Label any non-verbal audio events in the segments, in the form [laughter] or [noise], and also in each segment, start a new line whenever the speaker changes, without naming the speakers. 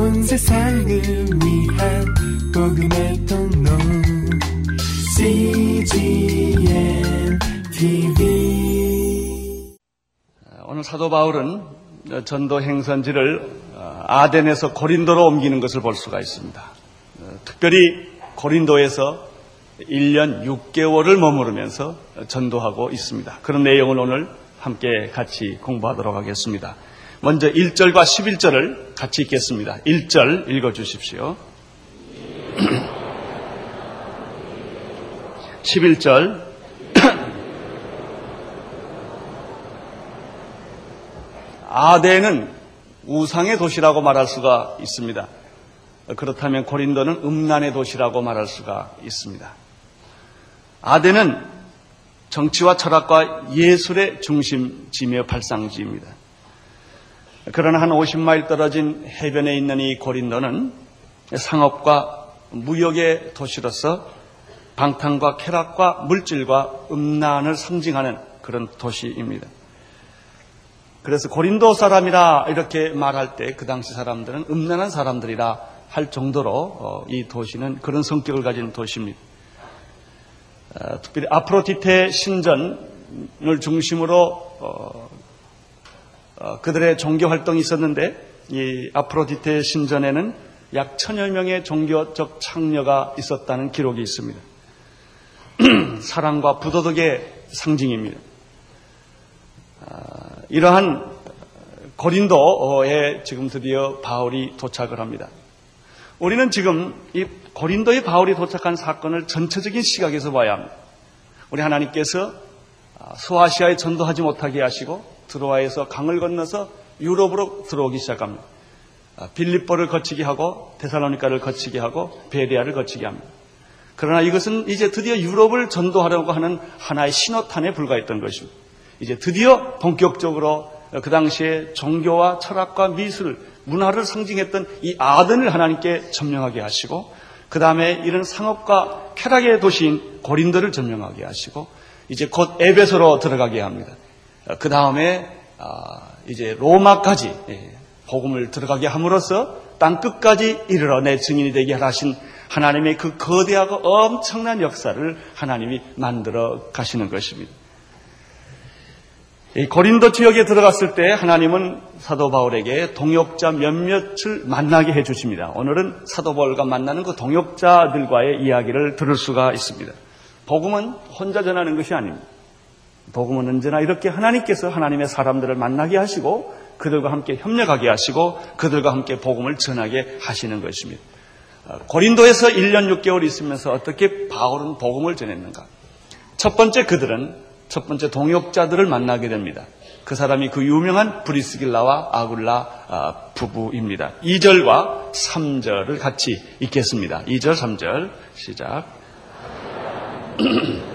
온 세상을 위한 복음의 통로 CGM TV
오늘 사도 바울은 전도 행선지를 아덴에서 고린도로 옮기는 것을 볼 수가 있습니다. 특별히 고린도에서 1년 6개월을 머무르면서 전도하고 있습니다. 그런 내용을 오늘 함께 같이 공부하도록 하겠습니다. 먼저 1절과 11절을 같이 읽겠습니다. 1절 읽어 주십시오. 11절 아덴은 우상의 도시라고 말할 수가 있습니다. 그렇다면 고린도는 음란의 도시라고 말할 수가 있습니다. 아덴은 정치와 철학과 예술의 중심지며 발상지입니다. 그러나 한 50마일 떨어진 해변에 있는 이 고린도는 상업과 무역의 도시로서 방탕과 쾌락과 물질과 음란을 상징하는 그런 도시입니다. 그래서 고린도 사람이라 이렇게 말할 때 그 당시 사람들은 음란한 사람들이라 할 정도로 어, 이 도시는 그런 성격을 가진 도시입니다. 어, 특별히 아프로디테 신전을 중심으로 어, 그들의 종교 활동이 있었는데 이 아프로디테 신전에는 약 천여 명의 종교적 창녀가 있었다는 기록이 있습니다. [clears throat] 사랑과 부도덕의 상징입니다. 이러한 고린도에 지금 드디어 바울이 도착을 합니다. 우리는 지금 이 고린도에 바울이 도착한 사건을 전체적인 시각에서 봐야 합니다. 우리 하나님께서 소아시아에 전도하지 못하게 하시고 드로아에서 강을 건너서 유럽으로 들어오기 시작합니다. 빌립보를 거치게 하고 데살로니카를 거치게 하고 베리아를 거치게 합니다. 그러나 이것은 이제 드디어 유럽을 전도하려고 하는 하나의 신호탄에 불과했던 것입니다. 이제 드디어 본격적으로 그 당시에 종교와 철학과 미술, 문화를 상징했던 이 아덴을 하나님께 점령하게 하시고 그 다음에 이런 상업과 쾌락의 도시인 고린도를 점령하게 하시고 이제 곧 에베소로 들어가게 합니다. 그 다음에 아, 이제 로마까지 예, 복음을 들어가게 함으로써 땅 끝까지 이르러 내 증인이 되게 하신 하나님의 그 거대하고 엄청난 역사를 하나님이 만들어 가시는 것입니다. 고린도 지역에 들어갔을 때 하나님은 사도 바울에게 동역자 몇몇을 만나게 해 주십니다. 오늘은 사도 바울과 만나는 그 동역자들과의 이야기를 들을 수가 있습니다. 복음은 혼자 전하는 것이 아닙니다. 복음은 언제나 이렇게 하나님께서 하나님의 사람들을 만나게 하시고 그들과 함께 협력하게 하시고 그들과 함께 복음을 전하게 하시는 것입니다. 고린도에서 1년 6개월 있으면서 어떻게 바울은 복음을 전했는가? 첫 번째 그들은 첫 번째 동역자들을 만나게 됩니다. 그 사람이 그 유명한 브리스길라와 아굴라 아, 부부입니다. 2절과 3절을 같이 읽겠습니다. 2절, 3절 시작. [clears throat]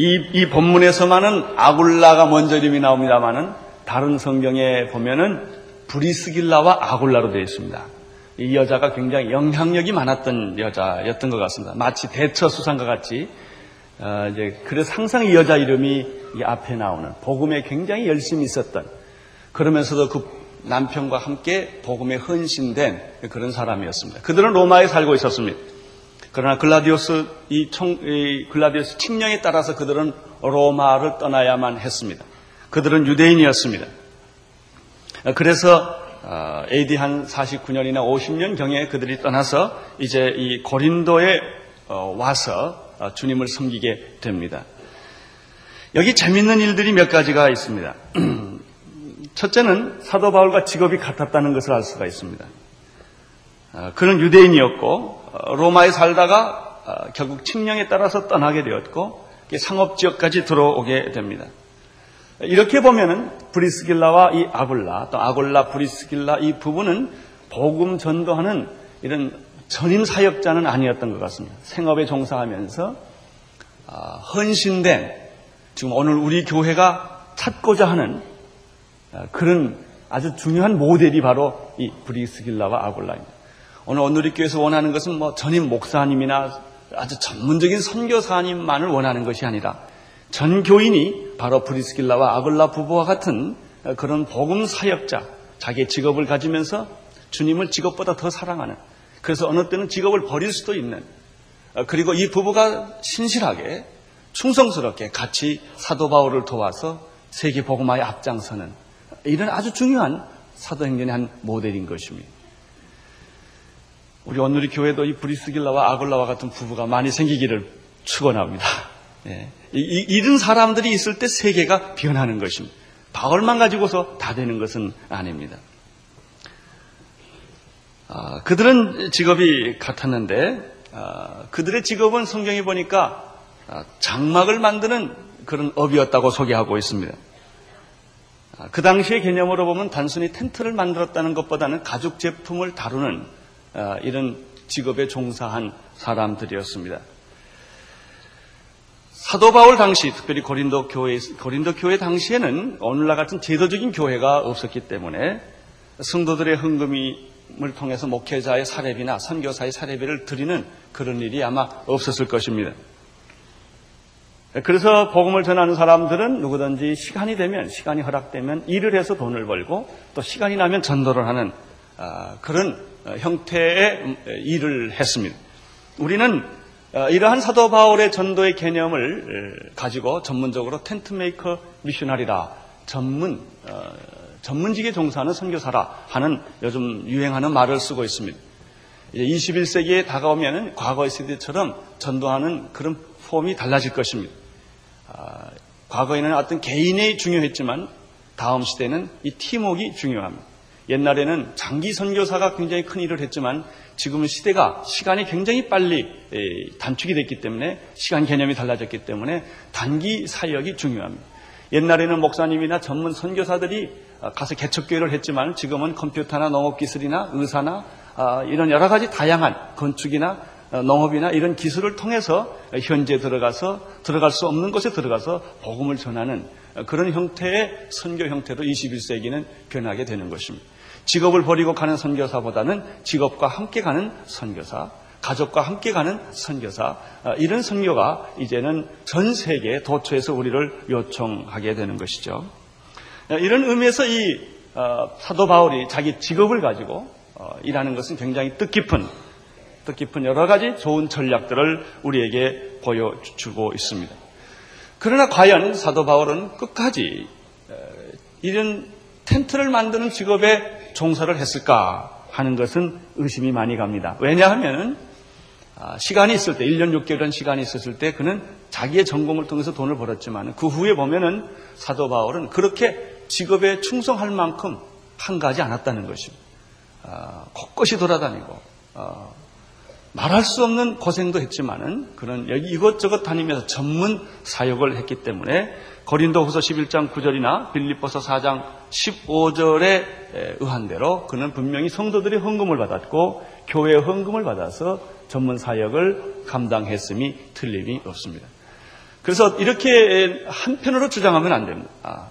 이, 이 본문에서만은 아굴라가 먼저 이름이 나옵니다만은 다른 성경에 보면은 브리스길라와 아굴라로 되어 있습니다. 이 여자가 굉장히 영향력이 많았던 여자였던 것 같습니다. 마치 대처 수상과 같이 어, 이제 그래서 항상 이 여자 이름이 이 앞에 나오는 복음에 굉장히 열심히 있었던 그러면서도 그 남편과 함께 복음에 헌신된 그런 사람이었습니다. 그들은 로마에 살고 있었습니다. 그러나 글라디오스 이, 총, 이 글라디오스 칙령에 따라서 그들은 로마를 떠나야만 했습니다. 그들은 유대인이었습니다. 그래서 AD 어, 한 49년이나 50년 경에 그들이 떠나서 이제 이 고린도에 어, 와서 어, 주님을 섬기게 됩니다. 여기 재밌는 일들이 몇 가지가 있습니다. [clears throat] 첫째는 사도 바울과 직업이 같았다는 것을 알 수가 있습니다. 그는 유대인이었고 어, 로마에 살다가 어, 결국 칙령에 따라서 떠나게 되었고 상업 지역까지 들어오게 됩니다. 이렇게 보면은 브리스길라와 이 아굴라 또 아굴라 브리스길라 이 부부는 복음 전도하는 이런 전임 사역자는 아니었던 것 같습니다. 생업에 종사하면서 아, 헌신된 지금 오늘 우리 교회가 찾고자 하는 아, 그런 아주 중요한 모델이 바로 이 브리스길라와 아골라입니다. 오늘 온누리교회에서 원하는 것은 뭐 전임 목사님이나 아주 전문적인 선교사님만을 원하는 것이 아니라 전 교인이 바로 브리스길라와 아글라 부부와 같은 그런 복음 사역자, 자기의 직업을 가지면서 주님을 직업보다 더 사랑하는 그래서 어느 때는 직업을 버릴 수도 있는 그리고 이 부부가 신실하게 충성스럽게 같이 사도 바울을 도와서 세계 복음화에 앞장서는 이런 아주 중요한 사도행전의 한 모델인 것입니다. 우리 오늘의 교회도 이 브리스길라와 아글라와 같은 부부가 많이 생기기를 축원합니다. 예. 이, 이런 사람들이 있을 때 세계가 변하는 것입니다. 바울만 가지고서 다 되는 것은 아닙니다. 아, 그들은 직업이 같았는데 아, 그들의 직업은 성경에 보니까 아, 장막을 만드는 그런 업이었다고 소개하고 있습니다. 아, 그 당시의 개념으로 보면 단순히 텐트를 만들었다는 것보다는 가죽 제품을 다루는 아, 이런 직업에 종사한 사람들이었습니다. 사도 바울 당시, 특별히 고린도 교회, 고린도 교회 당시에는 오늘날 같은 제도적인 교회가 없었기 때문에 성도들의 흥금을 통해서 목회자의 사례비나 선교사의 사례비를 드리는 그런 일이 아마 없었을 것입니다. 그래서 복음을 전하는 사람들은 누구든지 시간이 되면, 시간이 허락되면 일을 해서 돈을 벌고 또 시간이 나면 전도를 하는 아, 그런 형태의 일을 했습니다. 우리는 어, 이러한 사도 바울의 전도의 개념을 가지고 전문적으로 tent maker missionary라 전문 어, 전문직에 종사하는 선교사라 하는 요즘 유행하는 말을 쓰고 있습니다. 21세기에 다가오면 과거의 세대처럼 전도하는 그런 폼이 달라질 것입니다. 아, 과거에는 어떤 개인이 중요했지만 다음 시대는 이 팀웍이 중요합니다. 옛날에는 장기 선교사가 굉장히 큰 일을 했지만 지금은 시대가 시간이 굉장히 빨리 단축이 됐기 때문에 시간 개념이 달라졌기 때문에 단기 사역이 중요합니다. 옛날에는 목사님이나 전문 선교사들이 아, 가서 개척교회를 했지만 지금은 컴퓨터나 농업기술이나 의사나 아, 이런 여러 가지 다양한 건축이나 어, 농업이나 이런 기술을 통해서 현재 들어가서 들어갈 수 없는 곳에 들어가서 복음을 전하는 그런 형태의 선교 형태로 21세기는 변하게 되는 것입니다. 직업을 버리고 가는 선교사보다는 직업과 함께 가는 선교사, 가족과 함께 가는 선교사, 어, 이런 선교가 이제는 전 세계 도처에서 우리를 요청하게 되는 것이죠. 어, 이런 의미에서 이 어, 사도 바울이 자기 직업을 가지고 일하는 것은 굉장히 뜻깊은 뜻깊은 여러 가지 좋은 전략들을 우리에게 보여주고 있습니다. 그러나 과연 사도 바울은 끝까지 이런 텐트를 만드는 직업에 종사를 했을까 하는 것은 의심이 많이 갑니다. 왜냐하면 아, 시간이 있을 때 1년 6개월이라는 시간이 있었을 때 그는 자기의 전공을 통해서 돈을 벌었지만 그 후에 보면은 사도 바울은 그렇게 직업에 충성할 만큼 한가지 않았다는 것입니다. 아, 곳곳이 돌아다니고 아, 말할 수 없는 고생도 했지만은 그런 여기 이것저것 다니면서 전문 사역을 했기 때문에 고린도 후서 11장 9절이나 빌립보서 4장 15절에 의한 대로 그는 분명히 성도들이 헌금을 받았고 교회의 헌금을 받아서 전문 사역을 감당했음이 틀림이 없습니다. 그래서 이렇게 한편으로 주장하면 안 됩니다. 아,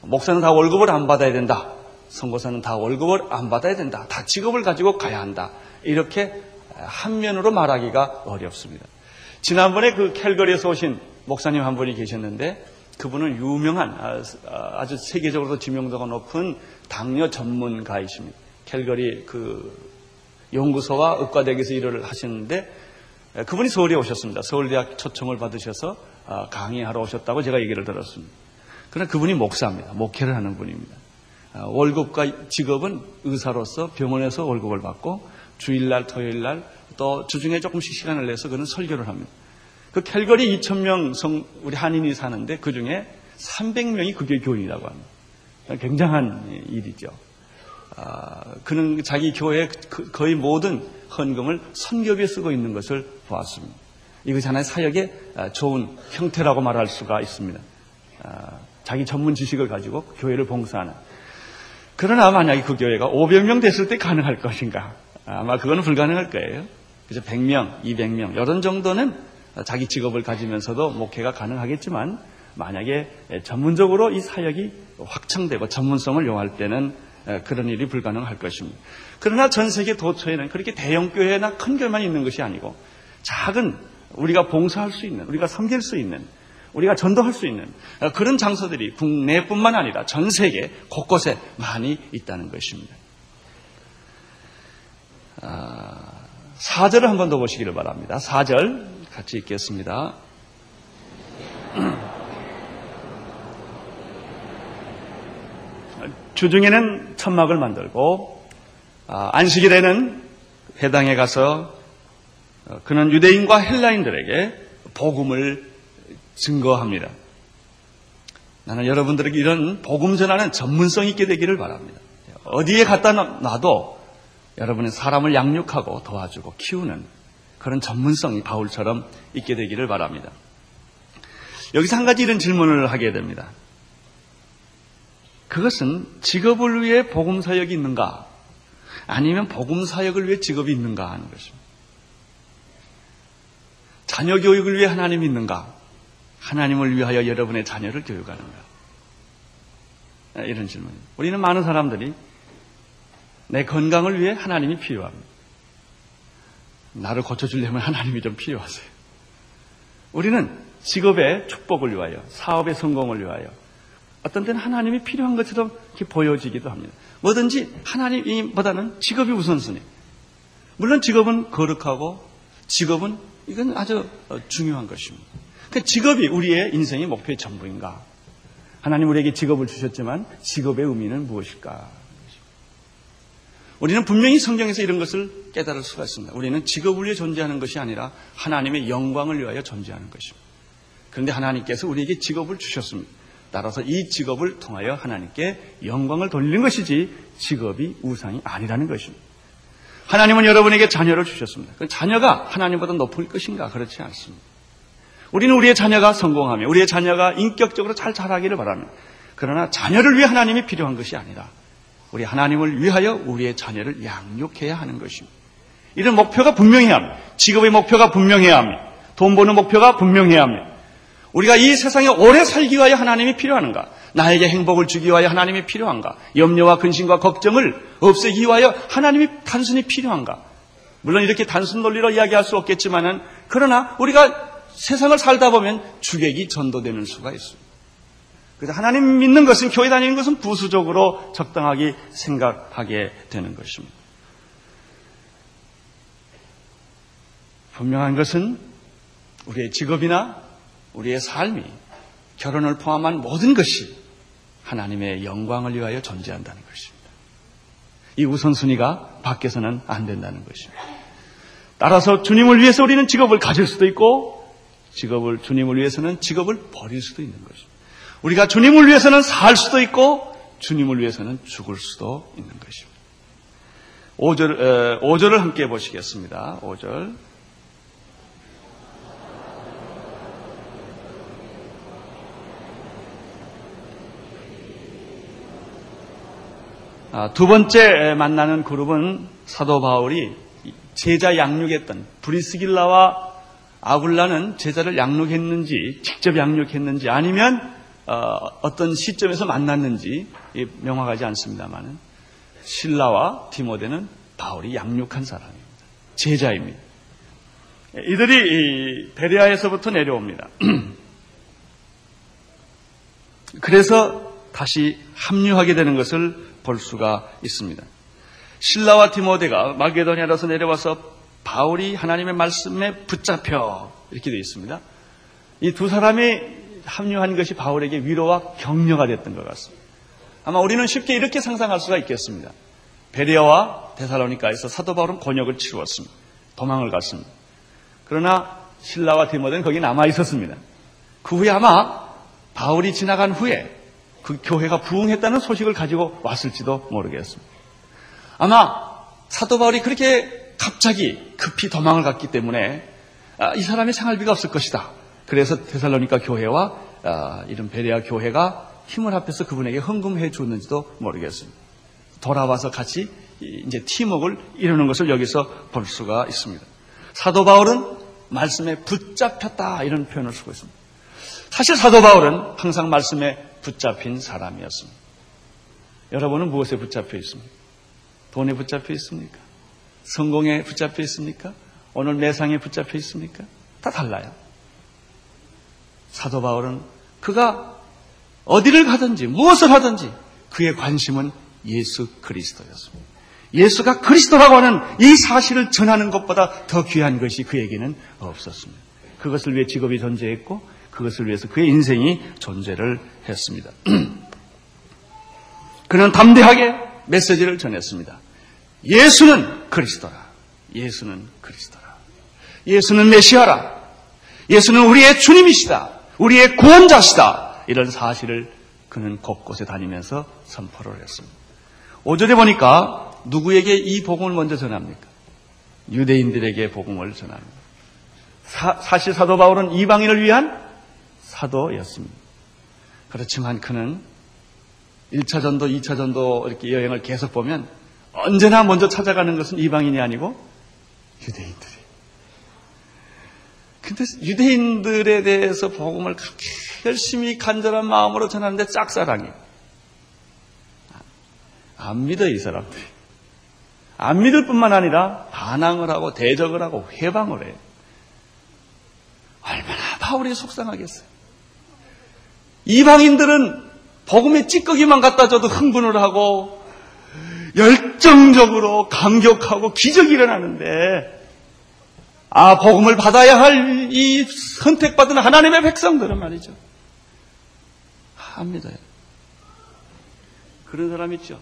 목사는 다 월급을 안 받아야 된다. 선거사는 다 월급을 안 받아야 된다. 다 직업을 가지고 가야 한다. 이렇게 한 면으로 말하기가 어렵습니다. 지난번에 그 캘거리에서 오신 목사님 한 분이 계셨는데 그분은 유명한 아, 아주 세계적으로 지명도가 높은 당뇨 전문가이십니다. 캘거리 그 연구소와 의과대학에서 일을 하시는데 그분이 서울에 오셨습니다. 서울대학 초청을 받으셔서 아, 강의하러 오셨다고 제가 얘기를 들었습니다. 그러나 그분이 목사입니다. 목회를 하는 분입니다. 아, 월급과 직업은 의사로서 병원에서 월급을 받고 주일날, 토요일날 또 주중에 조금씩 시간을 내서 그는 설교를 합니다. 그 캘거리 2,000명 성, 우리 한인이 사는데 그 중에 300명이 그게 교인이라고 합니다. 굉장한 일이죠. 아, 그는 자기 교회 그, 거의 모든 헌금을 선교비에 쓰고 있는 것을 보았습니다. 이것이 하나의 사역의 아, 좋은 형태라고 말할 수가 있습니다. 아, 자기 전문 지식을 가지고 교회를 봉사하는. 그러나 만약에 그 교회가 500명 됐을 때 가능할 것인가? 아마 그거는 불가능할 거예요. 그래서 100명, 200명, 이런 정도는 자기 직업을 가지면서도 목회가 가능하겠지만 만약에 전문적으로 이 사역이 확장되고 전문성을 요할 때는 그런 일이 불가능할 것입니다. 그러나 전 세계 도처에는 그렇게 대형 교회나 큰 교회만 있는 것이 아니고 작은 우리가 봉사할 수 있는, 우리가 섬길 수 있는, 우리가 전도할 수 있는 그런 장소들이 국내뿐만 아니라 전 세계 곳곳에 많이 있다는 것입니다. 아, 4절을 한 번 더 보시기를 바랍니다. 4절 같이 읽겠습니다. [clears throat] 주중에는 천막을 만들고 아, 안식일에는 회당에 가서 어, 그는 유대인과 헬라인들에게 복음을 증거합니다. 나는 여러분들에게 이런 복음 전하는 전문성 있게 되기를 바랍니다. 어디에 갖다 놔도 여러분은 사람을 양육하고 도와주고 키우는 그런 전문성이 바울처럼 있게 되기를 바랍니다. 여기서 한 가지 이런 질문을 하게 됩니다. 그것은 직업을 위해 복음 사역이 있는가? 아니면 복음 사역을 위해 직업이 있는가 하는 것입니다. 자녀 교육을 위해 하나님이 있는가? 하나님을 위하여 여러분의 자녀를 교육하는가? 이런 질문입니다. 우리는 많은 사람들이 내 건강을 위해 하나님이 필요합니다. 나를 고쳐주려면 하나님이 좀 필요하세요. 우리는 직업의 축복을 위하여, 사업의 성공을 위하여, 어떤 때는 하나님이 필요한 것처럼 이렇게 보여지기도 합니다. 뭐든지 하나님보다는 직업이 우선순위. 물론 직업은 거룩하고 직업은 이건 아주 중요한 것입니다. 그 직업이 우리의 인생의 목표의 전부인가? 하나님 우리에게 직업을 주셨지만 직업의 의미는 무엇일까? 우리는 분명히 성경에서 이런 것을 깨달을 수가 있습니다. 우리는 직업을 위해 존재하는 것이 아니라 하나님의 영광을 위하여 존재하는 것입니다. 그런데 하나님께서 우리에게 직업을 주셨습니다. 따라서 이 직업을 통하여 하나님께 영광을 돌리는 것이지 직업이 우상이 아니라는 것입니다. 하나님은 여러분에게 자녀를 주셨습니다. 그 자녀가 하나님보다 높을 것인가? 그렇지 않습니다. 우리는 우리의 자녀가 성공하며 우리의 자녀가 인격적으로 잘 자라기를 바랍니다. 그러나 자녀를 위해 하나님이 필요한 것이 아니라 우리 하나님을 위하여 우리의 자녀를 양육해야 하는 것입니다. 이런 목표가 분명해야 합니다. 직업의 목표가 분명해야 합니다. 돈 버는 목표가 분명해야 합니다. 우리가 이 세상에 오래 살기 위하여 하나님이 필요한가? 나에게 행복을 주기 위하여 하나님이 필요한가? 염려와 근심과 걱정을 없애기 위하여 하나님이 단순히 필요한가? 물론 이렇게 단순 논리로 이야기할 수 없겠지만은 그러나 우리가 세상을 살다 보면 주객이 전도되는 수가 있습니다. 그래서 하나님 믿는 것은 교회 다니는 것은 부수적으로 적당하게 생각하게 되는 것입니다. 분명한 것은 우리의 직업이나 우리의 삶이 결혼을 포함한 모든 것이 하나님의 영광을 위하여 존재한다는 것입니다. 이 우선순위가 밖에서는 안 된다는 것입니다. 따라서 주님을 위해서 우리는 직업을 가질 수도 있고 직업을 주님을 위해서는 직업을 버릴 수도 있는 것입니다. 우리가 주님을 위해서는 살 수도 있고 주님을 위해서는 죽을 수도 있는 것입니다. 5절, 5절을 함께 보시겠습니다. 5절. 아, 두 번째 만나는 그룹은 사도 바울이 제자 양육했던 브리스길라와 아굴라는 제자를 양육했는지 직접 양육했는지 아니면 어, 떤 시점에서 만났는지 명확하지 않습니다만 신라와 디모데는 바울이 양육한 사람입니다. 제자입니다. 이들이 베레아에서부터 내려옵니다. [clears throat] 그래서 다시 합류하게 되는 것을 볼 수가 있습니다. 신라와 디모데가 마게도니아로서 내려와서 바울이 하나님의 말씀에 붙잡혀 이렇게 되어 있습니다. 이 두 사람이 합류한 것이 바울에게 위로와 격려가 됐던 것 같습니다. 아마 우리는 쉽게 이렇게 상상할 수가 있겠습니다. 베레아와 데살로니카에서 사도 바울은 곤욕을 치루었습니다. 도망을 갔습니다. 그러나 신라와 디모데는 거기 남아 있었습니다. 그 후에 아마 바울이 지나간 후에 그 교회가 부흥했다는 소식을 가지고 왔을지도 모르겠습니다. 아마 사도 바울이 그렇게 갑자기 급히 도망을 갔기 때문에 아, 이 사람의 생활비가 없을 것이다. 그래서 데살로니카 교회와 아, 이런 베레아 교회가 힘을 합해서 그분에게 헌금해 줬는지도 모르겠습니다. 돌아와서 같이 이제 팀웍을 이루는 것을 여기서 볼 수가 있습니다. 사도 바울은 말씀에 붙잡혔다 이런 표현을 쓰고 있습니다. 사실 사도 바울은 항상 말씀에 붙잡힌 사람이었습니다. 여러분은 무엇에 붙잡혀 있습니까? 돈에 붙잡혀 있습니까? 성공에 붙잡혀 있습니까? 오늘 매상에 붙잡혀 있습니까? 다 달라요. 사도 바울은 그가 어디를 가든지 무엇을 하든지 그의 관심은 예수 그리스도였습니다. 예수가 그리스도라고 하는 이 사실을 전하는 것보다 더 귀한 것이 그에게는 없었습니다. 그것을 위해 직업이 존재했고 그것을 위해서 그의 인생이 존재를 했습니다. [clears throat] 그는 담대하게 메시지를 전했습니다. 예수는 그리스도라. 예수는 그리스도라. 예수는 메시아라. 예수는 우리의 주님이시다. 우리의 구원자시다. 이런 사실을 그는 곳곳에 다니면서 선포를 했습니다. 5절에 보니까 누구에게 이 복음을 먼저 전합니까? 유대인들에게 복음을 전합니다. 사, 실 사도 바울은 이방인을 위한 사도였습니다. 그렇지만 그는 1차 전도, 2차 전도 이렇게 여행을 계속 보면 언제나 먼저 찾아가는 것은 이방인이 아니고 유대인들이. 근데 유대인들에 대해서 복음을 그렇게 열심히 간절한 마음으로 전하는데 짝사랑이에요. 안 믿어, 이 사람들이. 안 믿을 뿐만 아니라 반항을 하고 대적을 하고 회방을 해요. 얼마나 바울이 속상하겠어요. 이방인들은 복음의 찌꺼기만 갖다 줘도 흥분을 하고 열정적으로 감격하고 기적이 일어나는데 아 복음을 받아야 할 이 선택받은 하나님의 백성들은 말이죠. 합니다. 그런 사람 있죠.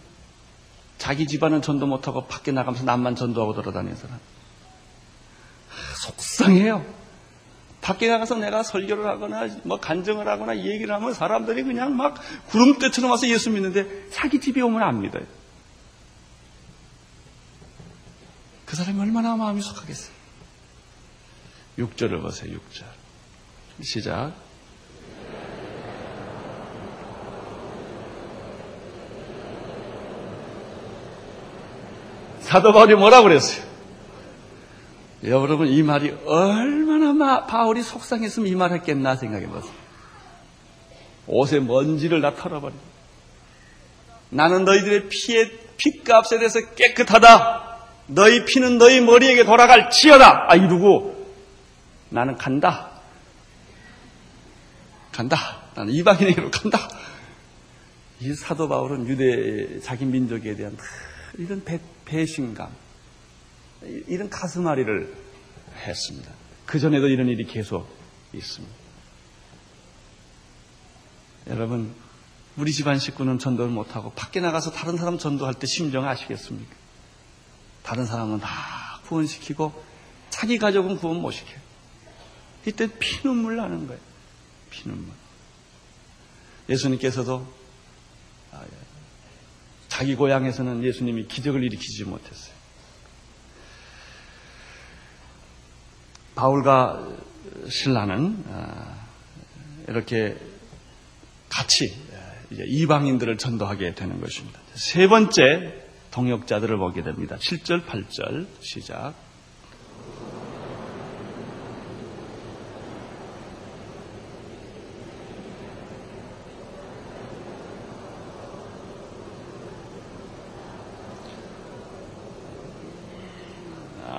자기 집안은 전도 못하고 밖에 나가면서 남만 전도하고 돌아다니는 사람. 속상해요. 밖에 나가서 내가 설교를 하거나 뭐 간증을 하거나 얘기를 하면 사람들이 그냥 막 구름대처럼 와서 예수 믿는데 자기 집에 오면 안 믿어요. 그 사람이 얼마나 마음이 속하겠어요. 6절을 보세요, 6절. 시작. 사도 바울이 뭐라고 그랬어요? 여러분 이 말이 얼마나 바울이 속상했으면 이 말 했겠나 생각해 보세요. 옷에 먼지를 다 털어버리고 나는 너희들의 피의 피값에 대해서 깨끗하다. 너희 피는 너희 머리에게 돌아갈 지어다. 아 이러고 나는 간다. 간다. 나는 이방인에게로 간다. 이 사도 바울은 유대 자기 민족에 대한 이런 배, 배신감, 이런 가슴앓이를 했습니다. 그 전에도 이런 일이 계속 있습니다. 여러분, 우리 집안 식구는 전도를 못하고 밖에 나가서 다른 사람 전도할 때 심정 아시겠습니까? 다른 사람은 다 구원시키고 자기 가족은 구원 못 시켜요. 이때 피눈물 나는 거예요. 피눈물. 예수님께서도 아, 예. 자기 고향에서는 예수님이 기적을 일으키지 못했어요. 바울과 신라는 아, 이렇게 같이 이방인들을 전도하게 되는 것입니다. 세 번째 동역자들을 보게 됩니다. 7절, 8절 시작.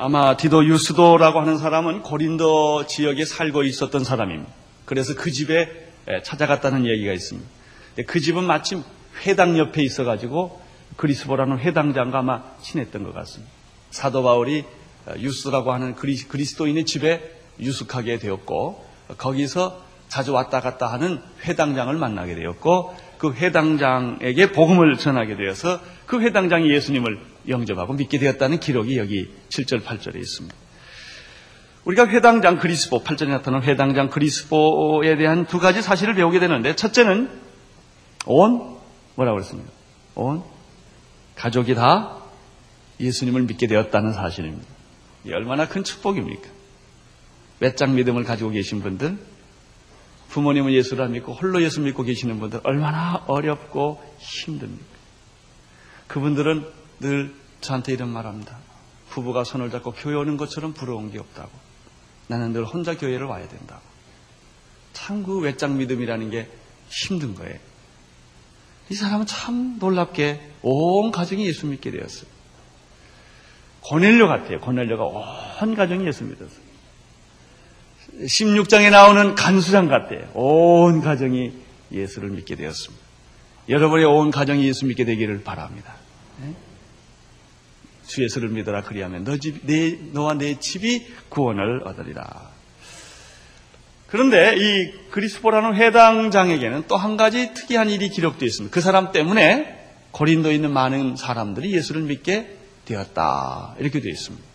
아마 디도 유스도라고 하는 사람은 고린도 지역에 살고 있었던 사람입니다. 그래서 그 집에 찾아갔다는 얘기가 있습니다. 그 집은 마침 회당 옆에 있어가지고 그리스보라는 회당장과 아마 친했던 것 같습니다. 사도 바울이 유스라고 하는 그리스도인의 집에 유숙하게 되었고 거기서 자주 왔다 갔다 하는 회당장을 만나게 되었고 그 회당장에게 복음을 전하게 되어서 그 회당장이 예수님을 영접하고 믿게 되었다는 기록이 여기 7절, 8절에 있습니다. 우리가 회당장 그리스보, 8절에 나타난 회당장 그리스보에 대한 두 가지 사실을 배우게 되는데, 첫째는 온, 뭐라고 그랬습니까? 온 가족이 다 예수님을 믿게 되었다는 사실입니다. 이 얼마나 큰 축복입니까? 외장 믿음을 가지고 계신 분들, 부모님은 예수를 안 믿고 홀로 예수 믿고 계시는 분들 얼마나 어렵고 힘듭니까? 그분들은 늘 저한테 이런 말 합니다. 부부가 손을 잡고 교회 오는 것처럼 부러운 게 없다고. 나는 늘 혼자 교회를 와야 된다고. 참 그 외장 믿음이라는 게 힘든 거예요. 이 사람은 참 놀랍게 온 가정이 예수 믿게 되었어요. 고넬료 같아요. 고넬료가 온 가정이 예수 믿었어요. 16장에 나오는 간수장 같아요. 온 가정이 예수를 믿게 되었습니다. 여러분의 온 가정이 예수 믿게 되기를 바랍니다. 네? 주 예수를 믿어라 그리하면 너 집, 내, 너와 내 집이 구원을 얻으리라. 그런데 이 그리스보라는 회당장에게는 또 한 가지 특이한 일이 기록되어 있습니다. 그 사람 때문에 고린도에 있는 많은 사람들이 예수를 믿게 되었다. 이렇게 되어 있습니다.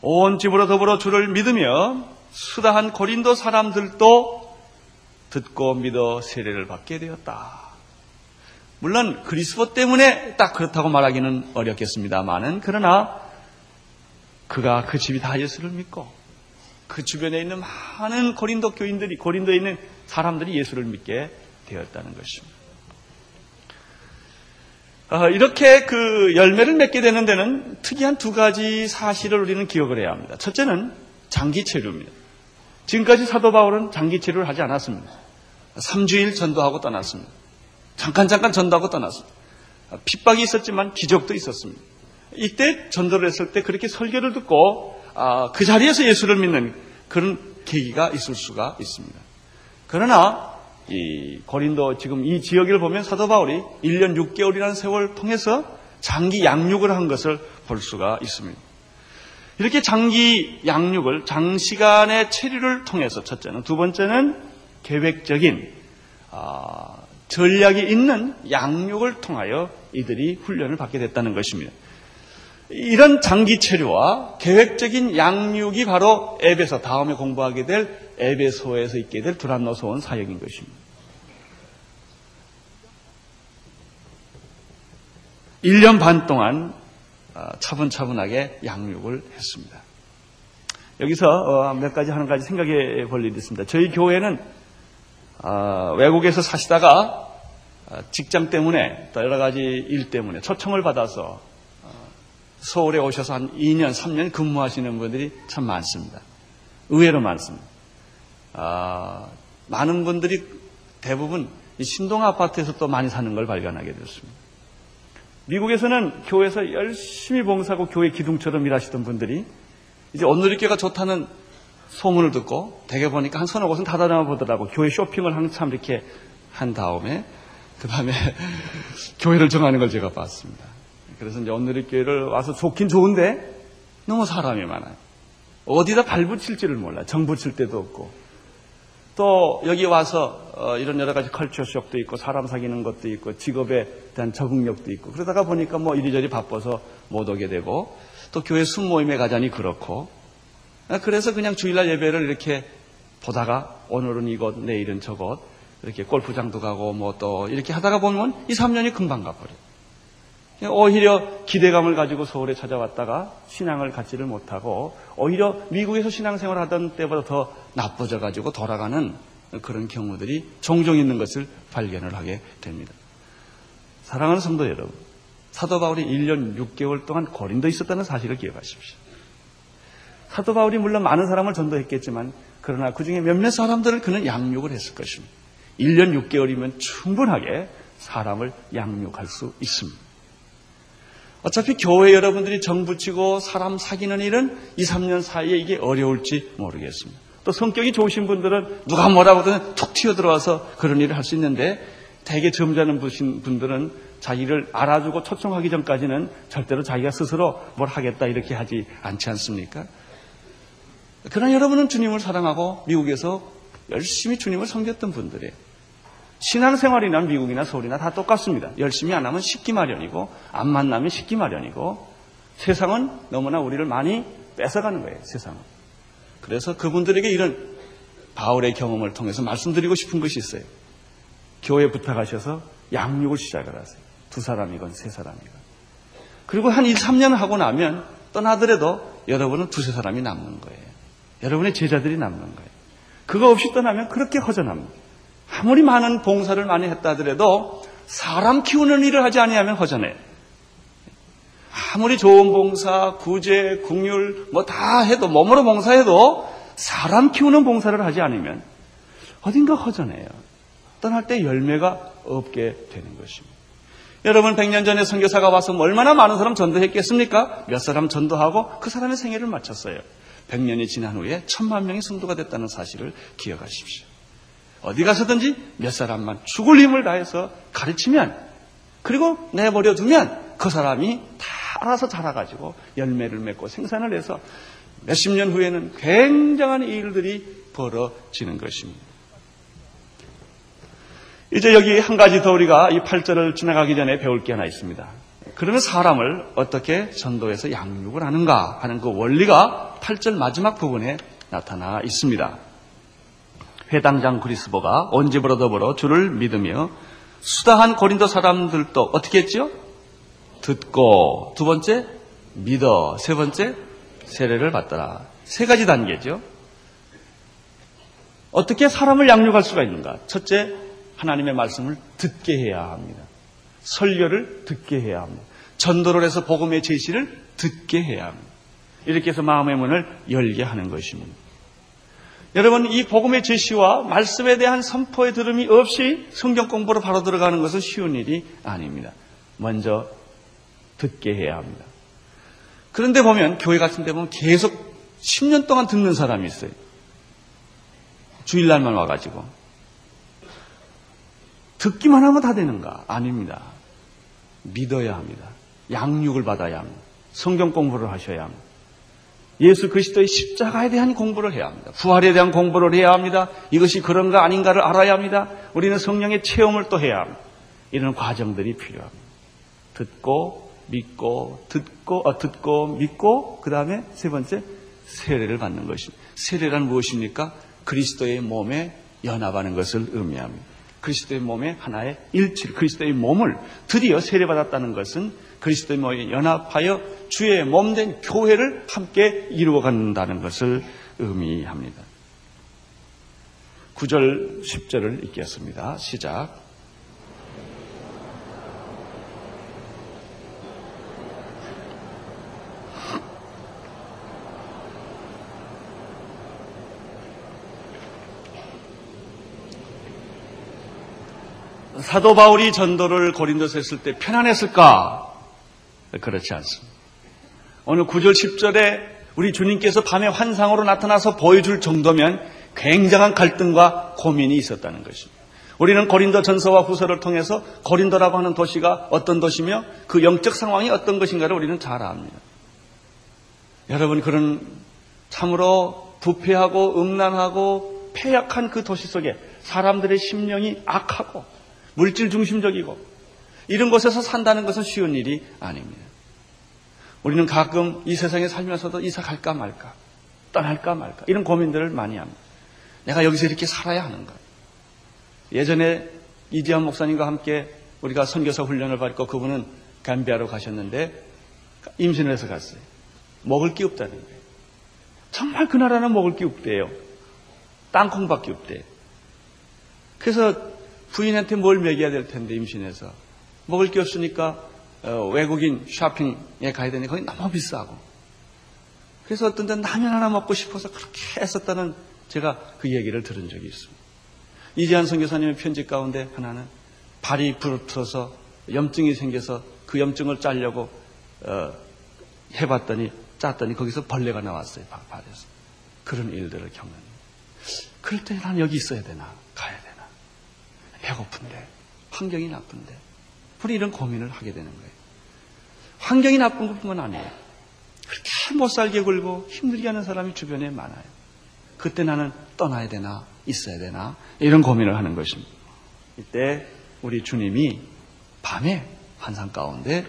온 집으로 더불어 주를 믿으며 수다한 고린도 사람들도 듣고 믿어 세례를 받게 되었다. 물론 그리스도 때문에 딱 그렇다고 말하기는 어렵겠습니다만은 그러나 그가 그 집이 다 예수를 믿고 그 주변에 있는 많은 고린도 교인들이 고린도에 있는 사람들이 예수를 믿게 되었다는 것입니다. 어, 이렇게 그 열매를 맺게 되는 데는 특이한 두 가지 사실을 우리는 기억을 해야 합니다. 첫째는 장기 체류입니다. 지금까지 사도 바울은 장기 체류를 하지 않았습니다. 3주일 전도하고 떠났습니다. 잠깐 잠깐 전도하고 떠났습니다. 핍박이 있었지만 기적도 있었습니다. 이때 전도를 했을 때 그렇게 설교를 듣고 아, 그 자리에서 예수를 믿는 그런 계기가 있을 수가 있습니다. 그러나 이 고린도 지금 이 지역을 보면 사도 바울이 1년 6개월이라는 세월을 통해서 장기 양육을 한 것을 볼 수가 있습니다. 이렇게 장기 양육을 장시간의 체류를 통해서 첫째는 두 번째는 계획적인 아, 전략이 있는 양육을 통하여 이들이 훈련을 받게 됐다는 것입니다. 이런 장기 체류와 계획적인 양육이 바로 에베소 다음에 공부하게 될 에베소에서 있게 될 두란노소원 사역인 것입니다. 1년 반 동안 아, 차분차분하게 양육을 했습니다. 여기서 어, 몇 가지 하는 가지 생각해 볼 일이 있습니다. 저희 교회는 아, 외국에서 사시다가 아, 직장 때문에 또 여러 가지 일 때문에 초청을 받아서 서울에 오셔서 한 2년, 3년 근무하시는 분들이 참 많습니다. 의외로 많습니다. 아, 많은 분들이 대부분 신동 아파트에서 또 많이 사는 걸 발견하게 되었습니다. 미국에서는 교회에서 열심히 봉사하고 교회 기둥처럼 일하시던 분들이 이제 온누리교가 좋다는 소문을 듣고 대개 보니까 한 서너 곳은 닫아놔 보더라고 교회 쇼핑을 한참 이렇게 한 다음에 그 다음에 [laughs] 교회를 정하는 걸 제가 봤습니다. 그래서 이제 온누리교회를 와서 좋긴 좋은데 너무 사람이 많아요. 어디다 발붙일지를 몰라. 정 붙일 데도 없고. 또 여기 와서 어, 이런 여러 가지 컬처 쇼도 있고 사람 사귀는 것도 있고 직업에 대한 적응력도 있고 그러다가 보니까 뭐 이리저리 바빠서 못 오게 되고 또 교회 순모임에 가자니 그렇고 아, 그래서 그냥 주일날 예배를 이렇게 보다가 오늘은 이것 내일은 저것 이렇게 골프장도 가고 뭐 또 이렇게 하다가 보면 이 3년이 금방 가버려요. 오히려 기대감을 가지고 서울에 찾아왔다가 신앙을 갖지를 못하고 오히려 미국에서 신앙생활 하던 때보다 더 나빠져 가지고 돌아가는 그런 경우들이 종종 있는 것을 발견을 하게 됩니다. 사랑하는 성도 여러분, 사도 바울이 1년 6개월 동안 고린도에 있었다는 사실을 기억하십시오. 사도 바울이 물론 많은 사람을 전도했겠지만 그러나 그 중에 몇몇 사람들을 그는 양육을 했을 것입니다. 1년 6개월이면 충분하게 사람을 양육할 수 있습니다. 어차피 교회 여러분들이 정 붙이고 사람 사귀는 일은 2, 3년 사이에 이게 어려울지 모르겠습니다. 또 성격이 좋으신 분들은 누가 뭐라고 하든 툭 튀어 들어와서 그런 일을 할 수 있는데 대개 점잖은 분들은 자기를 알아주고 초청하기 전까지는 절대로 자기가 스스로 뭘 하겠다 이렇게 하지 않지 않습니까? 그러나 여러분은 주님을 사랑하고 미국에서 열심히 주님을 섬겼던 분들이에요. 신앙생활이나 미국이나 서울이나 다 똑같습니다. 열심히 안 하면 식기 마련이고 안 만나면 식기 마련이고 세상은 너무나 우리를 많이 뺏어가는 거예요. 세상은. 그래서 그분들에게 이런 바울의 경험을 통해서 말씀드리고 싶은 것이 있어요. 교회 부탁하셔서 양육을 시작을 하세요. 두 사람이건 세 사람이건. 그리고 한 2, 3년 하고 나면 떠나더라도 여러분은 두세 사람이 남는 거예요. 여러분의 제자들이 남는 거예요. 그거 없이 떠나면 그렇게 허전합니다. 아무리 많은 봉사를 많이 했다 하더라도 사람 키우는 일을 하지 아니하면 허전해. 아무리 좋은 봉사, 구제, 국률 뭐 다 해도 몸으로 봉사해도 사람 키우는 봉사를 하지 않으면 어딘가 허전해요. 떠날 때 열매가 없게 되는 것입니다. 여러분 100년 전에 선교사가 와서 뭐 얼마나 많은 사람 전도했겠습니까? 몇 사람 전도하고 그 사람의 생애를 마쳤어요. 100년이 지난 후에 천만 명이 성도가 됐다는 사실을 기억하십시오. 어디 가서든지 몇 사람만 죽을 힘을 다해서 가르치면 그리고 내버려 두면 그 사람이 다 알아서 자라가지고 열매를 맺고 생산을 해서 몇십 년 후에는 굉장한 일들이 벌어지는 것입니다. 이제 여기 한 가지 더 우리가 이 8절을 지나가기 전에 배울 게 하나 있습니다. 그러면 사람을 어떻게 전도해서 양육을 하는가 하는 그 원리가 8절 마지막 부분에 나타나 있습니다. 회당장 그리스보가 온 집으로 더불어 주를 믿으며 수다한 고린도 사람들도 어떻게 했지요? 듣고 두 번째 믿어 세 번째 세례를 받더라. 세 가지 단계죠. 어떻게 사람을 양육할 수가 있는가? 첫째, 하나님의 말씀을 듣게 해야 합니다. 설교를 듣게 해야 합니다. 전도를 해서 복음의 제시를 듣게 해야 합니다. 이렇게 해서 마음의 문을 열게 하는 것입니다. 여러분, 이 복음의 제시와 말씀에 대한 선포의 들음이 없이 성경 공부로 바로 들어가는 것은 쉬운 일이 아닙니다. 먼저 듣게 해야 합니다. 그런데 보면, 교회 같은 데 보면 계속 10년 동안 듣는 사람이 있어요. 주일날만 와가지고. 듣기만 하면 다 되는가? 아닙니다. 믿어야 합니다. 양육을 받아야 합니다. 성경 공부를 하셔야 합니다. 예수 그리스도의 십자가에 대한 공부를 해야 합니다. 부활에 대한 공부를 해야 합니다. 이것이 그런가 아닌가를 알아야 합니다. 우리는 성령의 체험을 또 해야 합니다. 이런 과정들이 필요합니다. 듣고 믿고 듣고 어, 듣고 믿고 그 다음에 세 번째 세례를 받는 것입니다. 세례란 무엇입니까? 그리스도의 몸에 연합하는 것을 의미합니다. 그리스도의 몸의 하나의 일치를 그리스도의 몸을 드디어 세례받았다는 것은 그리스도의 몸에 연합하여 주의 몸된 교회를 함께 이루어간다는 것을 의미합니다. 9절 10절을 읽겠습니다. 시작. 사도 바울이 전도를 고린도서 했을 때 편안했을까? 그렇지 않습니다. 오늘 9절 10절에 우리 주님께서 밤에 환상으로 나타나서 보여줄 정도면 굉장한 갈등과 고민이 있었다는 것입니다. 우리는 고린도 전서와 후서를 통해서 고린도라고 하는 도시가 어떤 도시며 그 영적 상황이 어떤 것인가를 우리는 잘 압니다. 여러분 그런 참으로 부패하고 음란하고 폐약한 그 도시 속에 사람들의 심령이 악하고 물질 중심적이고 이런 곳에서 산다는 것은 쉬운 일이 아닙니다. 우리는 가끔 이 세상에 살면서도 이사 갈까 말까, 떠날까 말까 이런 고민들을 많이 합니다. 내가 여기서 이렇게 살아야 하는가? 예전에 이지한 목사님과 함께 우리가 선교사 훈련을 받고 그분은 감비아로 가셨는데 임신을 해서 갔어요. 먹을 게 없다는 거예요. 정말 그 나라는 먹을 게 없대요. 땅콩밖에 없대. 그래서 부인한테 뭘 먹여야 될 텐데 임신해서 먹을 게 없으니까 어, 외국인 쇼핑에 가야 되는데 거기 너무 비싸고 그래서 어떤 데 라면 하나 먹고 싶어서 그렇게 했었다는 제가 그 얘기를 들은 적이 있습니다. 이재한 선교사님의 편지 가운데 하나는 발이 부르트어서 염증이 생겨서 그 염증을 짜려고 어, 해봤더니 짰더니 거기서 벌레가 나왔어요. 발에서. 그런 일들을 겪는. 그럴 때 난 여기 있어야 되나 가야 되나. 배고픈데, 환경이 나쁜데, 우리 이런 고민을 하게 되는 거예요. 환경이 나쁜 것뿐만 아니에요. 그렇게 못 살게 굴고 힘들게 하는 사람이 주변에 많아요. 그때 나는 떠나야 되나, 있어야 되나, 이런 고민을 하는 것입니다. 이때 우리 주님이 밤에 환상 가운데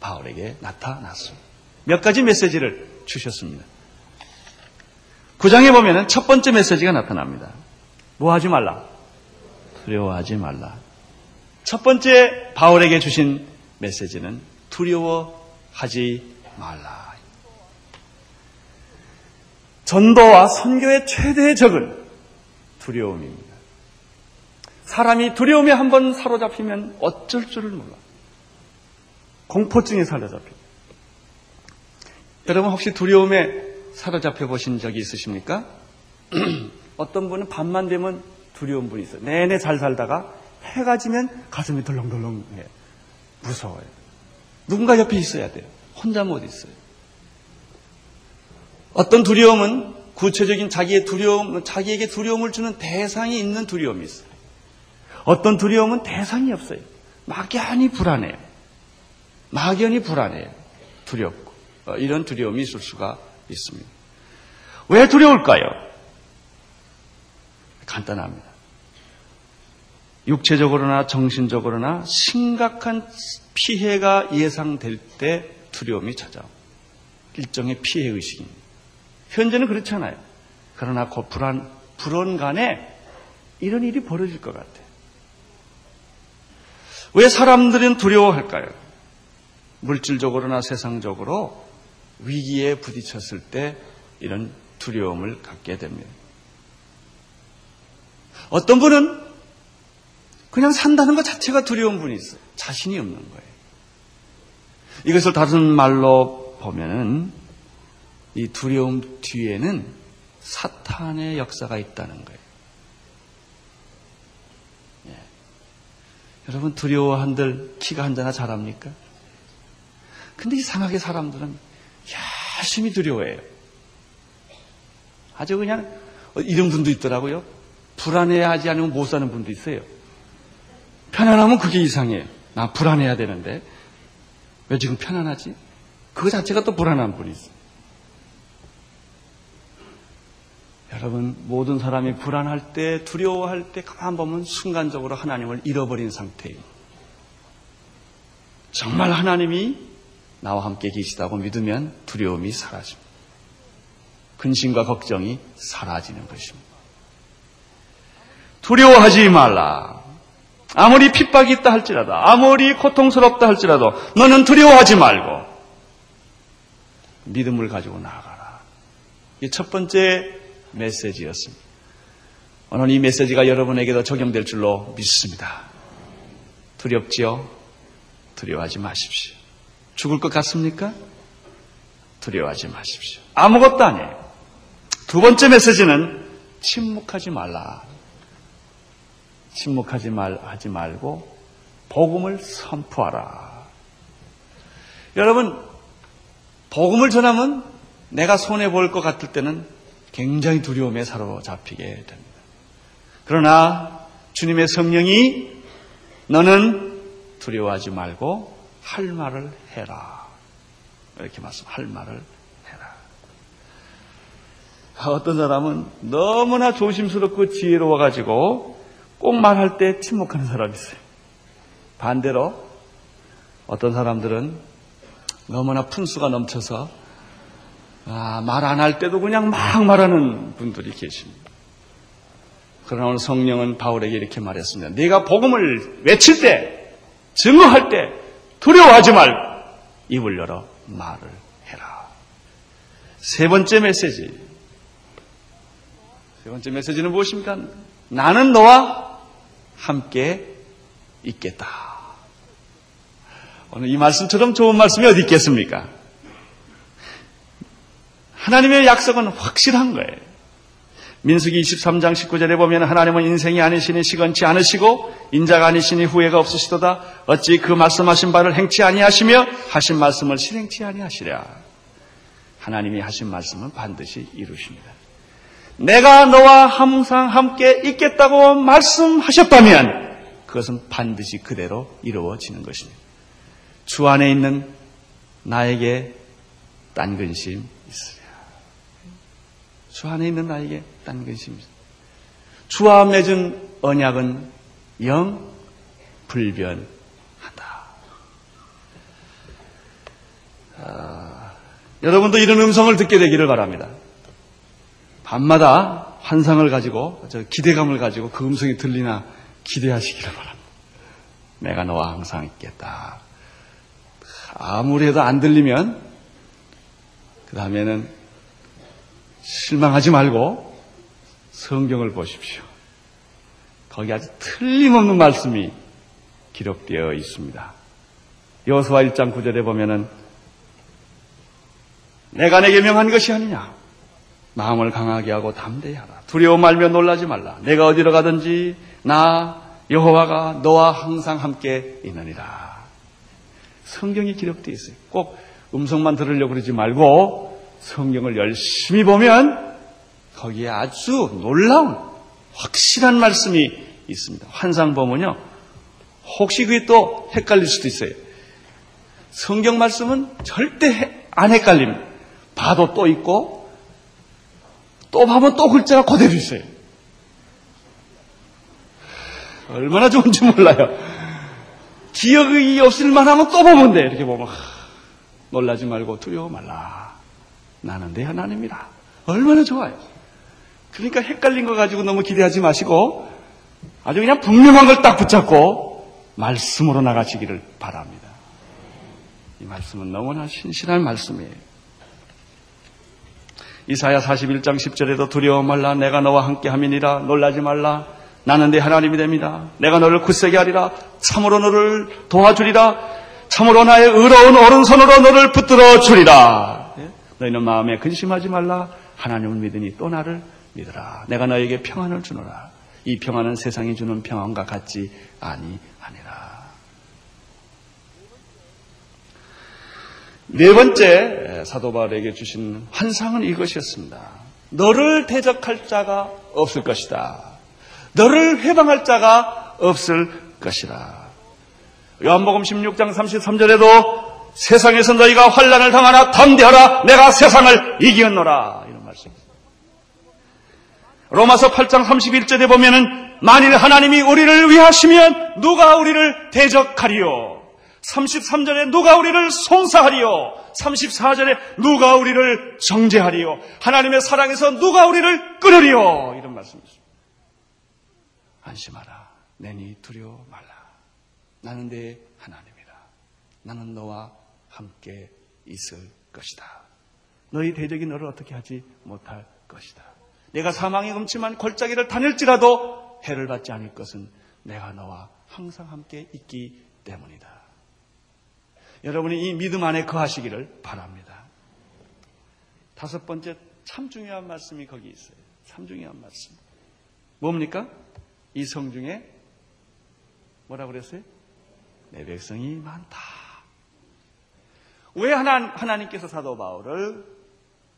바울에게 나타났습니다. 몇 가지 메시지를 주셨습니다. 구장에 보면 첫 번째 메시지가 나타납니다. 뭐 하지 말라? 두려워하지 말라. 첫 번째 바울에게 주신 메시지는 두려워하지 말라. 전도와 선교의 최대의 적은 두려움입니다. 사람이 두려움에 한번 사로잡히면 어쩔 줄을 몰라. 공포증에 사로잡힙니다. 여러분 혹시 두려움에 사로잡혀 보신 적이 있으십니까? [clears throat] 어떤 분은 밤만 되면 두려운 분이 있어요. 내내 잘 살다가 해가 지면 가슴이 덜렁덜렁해. 무서워요. 누군가 옆에 있어야 돼요. 혼자 못 있어요. 어떤 두려움은 구체적인 자기의 두려움, 자기에게 두려움을 주는 대상이 있는 두려움이 있어요. 어떤 두려움은 대상이 없어요. 막연히 불안해요. 막연히 불안해요. 두렵고. 어, 이런 두려움이 있을 수가 있습니다. 왜 두려울까요? 간단합니다. 육체적으로나 정신적으로나 심각한 피해가 예상될 때 두려움이 찾아옵니다. 일종의 피해의식입니다. 현재는 그렇잖아요. 그러나 곧 불안, 불안간에 이런 일이 벌어질 것 같아요. 왜 사람들은 두려워할까요? 물질적으로나 세상적으로 위기에 부딪혔을 때 이런 두려움을 갖게 됩니다. 어떤 분은 그냥 산다는 것 자체가 두려운 분이 있어요. 자신이 없는 거예요. 이것을 다른 말로 보면은 이 두려움 뒤에는 사탄의 역사가 있다는 거예요. 예. 여러분 두려워한들 키가 한자나 잘합니까? 근데 이상하게 사람들은 열심히 두려워해요. 아주 그냥 이런 분도 있더라고요. 불안해하지 않으면 못 사는 분도 있어요. 편안하면 그게 이상해요. 나 불안해야 되는데 왜 지금 편안하지? 그거 자체가 또 불안한 분이 있어요. 여러분 모든 사람이 불안할 때 두려워할 때 가만 보면 순간적으로 하나님을 잃어버린 상태예요. 정말 하나님이 나와 함께 계시다고 믿으면 두려움이 사라집니다. 근심과 걱정이 사라지는 것입니다. 두려워하지 말라. 아무리 핍박이 있다 할지라도, 아무리 고통스럽다 할지라도, 너는 두려워하지 말고, 믿음을 가지고 나아가라. 이첫 번째 메시지였습니다. 오늘 이 메시지가 여러분에게도 적용될 줄로 믿습니다. 두렵지요? 두려워하지 마십시오. 죽을 것 같습니까? 두려워하지 마십시오. 아무것도 아니에요. 두 번째 메시지는 침묵하지 말라. 침묵하지 말, 하지 말고 복음을 선포하라. 여러분, 복음을 전하면 내가 손해볼 것 같을 때는 굉장히 두려움에 사로잡히게 됩니다. 그러나 주님의 성령이 너는 두려워하지 말고 할 말을 해라. 이렇게 말씀, 할 말을 해라. 어떤 사람은 너무나 조심스럽고 지혜로워가지고 꼭 말할 때 침묵하는 사람이 있어요. 반대로 어떤 사람들은 너무나 분수가 넘쳐서 아, 말 안 할 때도 그냥 막 말하는 분들이 계십니다. 그러나 오늘 성령은 바울에게 이렇게 말했습니다. 네가 복음을 외칠 때, 증거할 때 두려워하지 말 입을 열어 말을 해라. 세 번째 메시지. 세 번째 메시지는 무엇입니까? 나는 너와 함께 있겠다. 오늘 이 말씀처럼 좋은 말씀이 어디 있겠습니까? 하나님의 약속은 확실한 거예요. 민수기 23장 19절에 보면 하나님은 인생이 아니시니 시건치 않으시고 인자가 아니시니 후회가 없으시도다 어찌 그 말씀하신 바를 행치 아니하시며 하신 말씀을 실행치 아니하시랴. 하나님이 하신 말씀은 반드시 이루십니다. 내가 너와 항상 함께 있겠다고 말씀하셨다면 그것은 반드시 그대로 이루어지는 것입니다. 주 안에 있는 나에게 딴 근심 있으랴. 주 안에 있는 나에게 딴 근심 있으랴. 주와 맺은 언약은 영 불변하다. 아, 여러분도 이런 음성을 듣게 되기를 바랍니다. 밤마다 환상을 가지고 저 기대감을 가지고 그 음성이 들리나 기대하시기를 바랍니다. 내가 너와 항상 있겠다. 아무리 해도 안 들리면 그 다음에는 실망하지 말고 성경을 보십시오. 거기 아주 틀림없는 말씀이 기록되어 있습니다. 여호수아 1장 9절에 보면은 내가 내게 명한 것이 아니냐 마음을 강하게 하고 담대히 하라. 두려워 말며 놀라지 말라. 내가 어디로 가든지 나 여호와가 너와 항상 함께 있느니라. 성경이 기록되어 있어요. 꼭 음성만 들으려고 그러지 말고 성경을 열심히 보면 거기에 아주 놀라운 확실한 말씀이 있습니다. 환상 보면요. 혹시 그게 또 헷갈릴 수도 있어요. 성경 말씀은 절대 안 헷갈립니다. 봐도 또 있고 또 봐면 또 글자가 그대로 있어요. 얼마나 좋은지 몰라요. 기억이 없을 만하면 또 보면 돼. 이렇게 보면 놀라지 말고 두려워 말라. 나는 내 하나님이라. 얼마나 좋아요. 그러니까 헷갈린 거 가지고 너무 기대하지 마시고 아주 그냥 분명한 걸 딱 붙잡고 말씀으로 나가시기를 바랍니다. 이 말씀은 너무나 신실한 말씀이에요. 이사야 41장 10절에도 두려워 말라 내가 너와 함께 함이니라 놀라지 말라 나는 내 하나님이 됩니다. 내가 너를 굳세게 하리라 참으로 너를 도와주리라 참으로 나의 의로운 오른손으로 너를 붙들어 주리라. 예? 너희는 마음에 근심하지 말라 하나님을 믿으니 또 나를 믿으라. 내가 너에게 평안을 주노라. 이 평안은 세상이 주는 평안과 같지 아니하니라. 네 번째 사도 바울에게 주신 환상은 이것이었습니다. 너를 대적할 자가 없을 것이다. 너를 회방할 자가 없을 것이라. 요한복음 16장 33절에도 세상에서 너희가 환란을 당하나 담대하라 내가 세상을 이기었노라 이런 말씀입니다. 로마서 8장 31절에 보면은 만일 하나님이 우리를 위하시면 누가 우리를 대적하리요? 33절에 누가 우리를 송사하리요? 34절에 누가 우리를 정죄하리요? 하나님의 사랑에서 누가 우리를 끊으리요? 이런 말씀이죠. 안심하라. 내니 두려워 말라. 나는 내 하나님이라. 나는 너와 함께 있을 것이다. 너희 대적이 너를 어떻게 하지 못할 것이다. 내가 사망의 음침한 골짜기를 다닐지라도 해를 받지 않을 것은 내가 너와 항상 함께 있기 때문이다. 여러분이 이 믿음 안에 거하시기를 바랍니다. 다섯 번째 참 중요한 말씀이 거기 있어요. 참 중요한 말씀. 뭡니까? 이 성 중에 뭐라 그랬어요? 내 백성이 많다. 왜 하나, 하나님께서 사도 바울을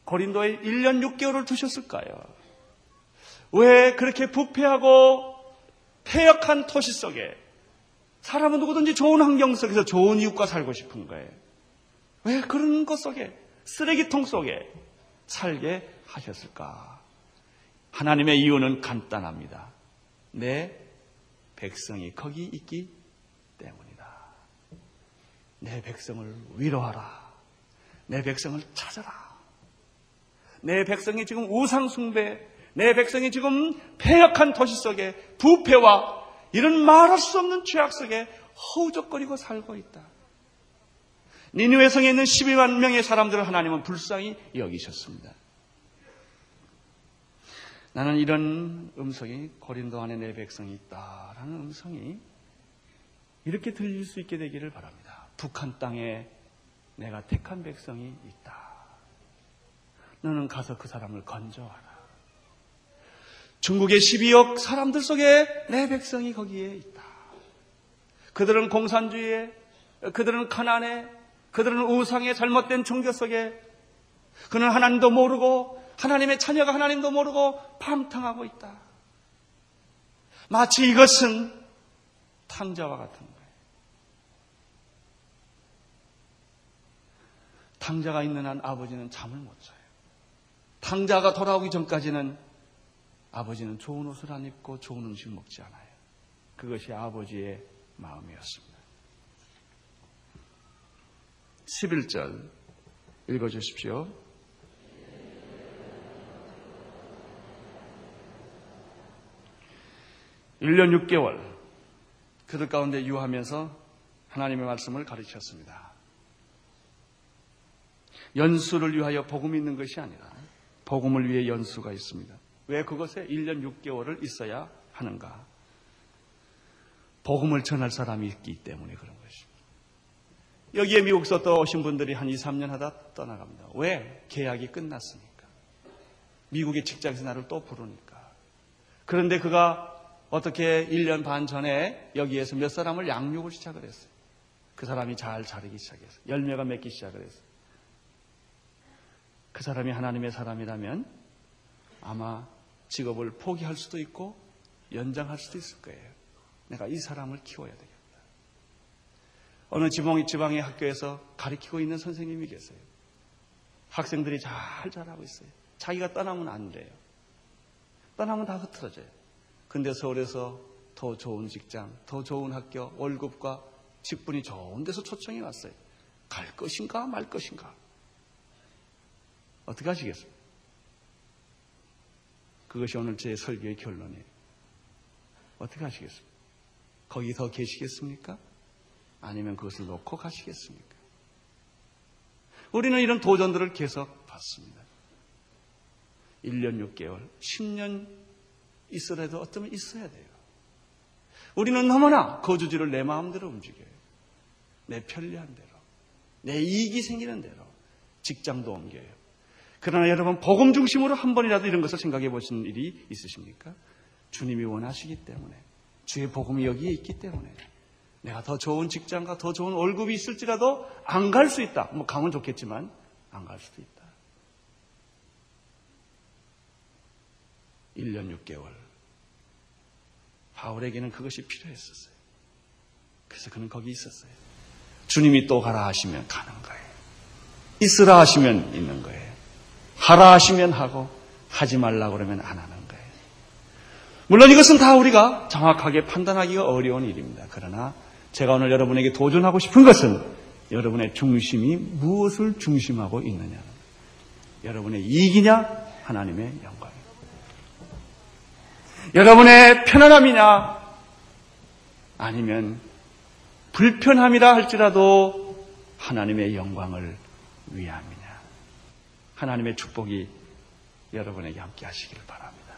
고린도에 1년 6개월을 두셨을까요? 왜 그렇게 부패하고 폐역한 도시 속에 사람은 누구든지 좋은 환경 속에서 좋은 이웃과 살고 싶은 거예요. 왜 그런 것 속에 쓰레기통 속에 살게 하셨을까? 하나님의 이유는 간단합니다. 내 백성이 거기 있기 때문이다. 내 백성을 위로하라. 내 백성을 찾아라. 내 백성이 지금 우상숭배, 내 백성이 지금 폐역한 도시 속에 부패와 이런 말할 수 없는 죄악 속에 허우적거리고 살고 있다. 니누의 성에 있는 12만 명의 사람들을 하나님은 불쌍히 여기셨습니다. 나는 이런 음성이 고린도 안에 내 백성이 있다라는 음성이 이렇게 들릴 수 있게 되기를 바랍니다. 북한 땅에 내가 택한 백성이 있다. 너는 가서 그 사람을 건져와라. 중국의 12억 사람들 속에 내 백성이 거기에 있다. 그들은 공산주의에, 그들은 가난에, 그들은 우상의 잘못된 종교 속에, 그는 하나님도 모르고 하나님의 자녀가 하나님도 모르고 방탕하고 있다. 마치 이것은 탕자와 같은 거예요. 탕자가 있는 한 아버지는 잠을 못 자요. 탕자가 돌아오기 전까지는 아버지는 좋은 옷을 안 입고 좋은 음식 먹지 않아요. 그것이 아버지의 마음이었습니다. 11절 읽어 주십시오. 1년 6개월 그들 가운데 유하면서 하나님의 말씀을 가르쳤습니다. 연수를 위하여 복음이 있는 것이 아니라 복음을 위해 연수가 있습니다. 왜 그것에 1년 6개월을 있어야 하는가? 복음을 전할 사람이 있기 때문에 그런 것입니다. 여기에 미국서 또 오신 분들이 한 2, 3년 하다 떠나갑니다. 왜? 계약이 끝났으니까. 미국의 직장에서 나를 또 부르니까. 그런데 그가 어떻게 1년 반 전에 여기에서 몇 사람을 양육을 시작을 했어요. 그 사람이 잘 자르기 시작했어요. 열매가 맺기 시작을 했어요. 그 사람이 하나님의 사람이라면 아마 직업을 포기할 수도 있고 연장할 수도 있을 거예요. 내가 이 사람을 키워야 되겠다. 어느 지방, 지방의 학교에서 가르치고 있는 선생님이 계세요. 학생들이 잘 자라고 있어요. 자기가 떠나면 안 돼요. 떠나면 다 흐트러져요. 근데 서울에서 더 좋은 직장, 더 좋은 학교, 월급과 직분이 좋은 데서 초청이 왔어요. 갈 것인가 말 것인가. 어떻게 하시겠습니까? 그것이 오늘 제 설교의 결론이에요. 어떻게 하시겠습니까? 거기 더 계시겠습니까? 아니면 그것을 놓고 가시겠습니까? 우리는 이런 도전들을 계속 받습니다. 1년 6개월, 10년 있으라도 어쩌면 있어야 돼요. 우리는 너무나 거주지를 내 마음대로 움직여요. 내 편리한 대로. 내 이익이 생기는 대로. 직장도 옮겨요. 그러나 여러분, 복음 중심으로 한 번이라도 이런 것을 생각해 보신 일이 있으십니까? 주님이 원하시기 때문에. 주의 복음이 여기에 있기 때문에. 내가 더 좋은 직장과 더 좋은 월급이 있을지라도 안 갈 수 있다. 뭐 가면 좋겠지만 안 갈 수도 있다. 1년 6개월. 바울에게는 그것이 필요했었어요. 그래서 그는 거기 있었어요. 주님이 또 가라 하시면 가는 거예요. 있으라 하시면 있는 거예요. 하라 하시면 하고 하지 말라 그러면 안 하는 거예요. 물론 이것은 다 우리가 정확하게 판단하기가 어려운 일입니다. 그러나 제가 오늘 여러분에게 도전하고 싶은 것은 여러분의 중심이 무엇을 중심하고 있느냐. 여러분의 이익이냐? 하나님의 영광입니다. 여러분의 편안함이냐? 아니면 불편함이라 할지라도 하나님의 영광을 위함이냐? 하나님의 축복이 여러분에게 함께 하시기를 바랍니다.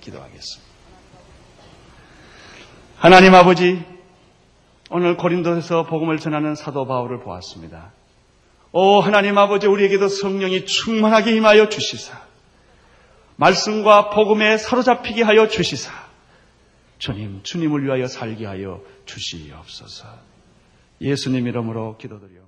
기도하겠습니다. 하나님 아버지, 오늘 고린도에서 복음을 전하는 사도 바울을 보았습니다. 오 하나님 아버지 우리에게도 성령이 충만하게 임하여 주시사 말씀과 복음에 사로잡히게 하여 주시사 주님 주님을 위하여 살게 하여 주시옵소서 예수님 이름으로 기도드리옵나이다.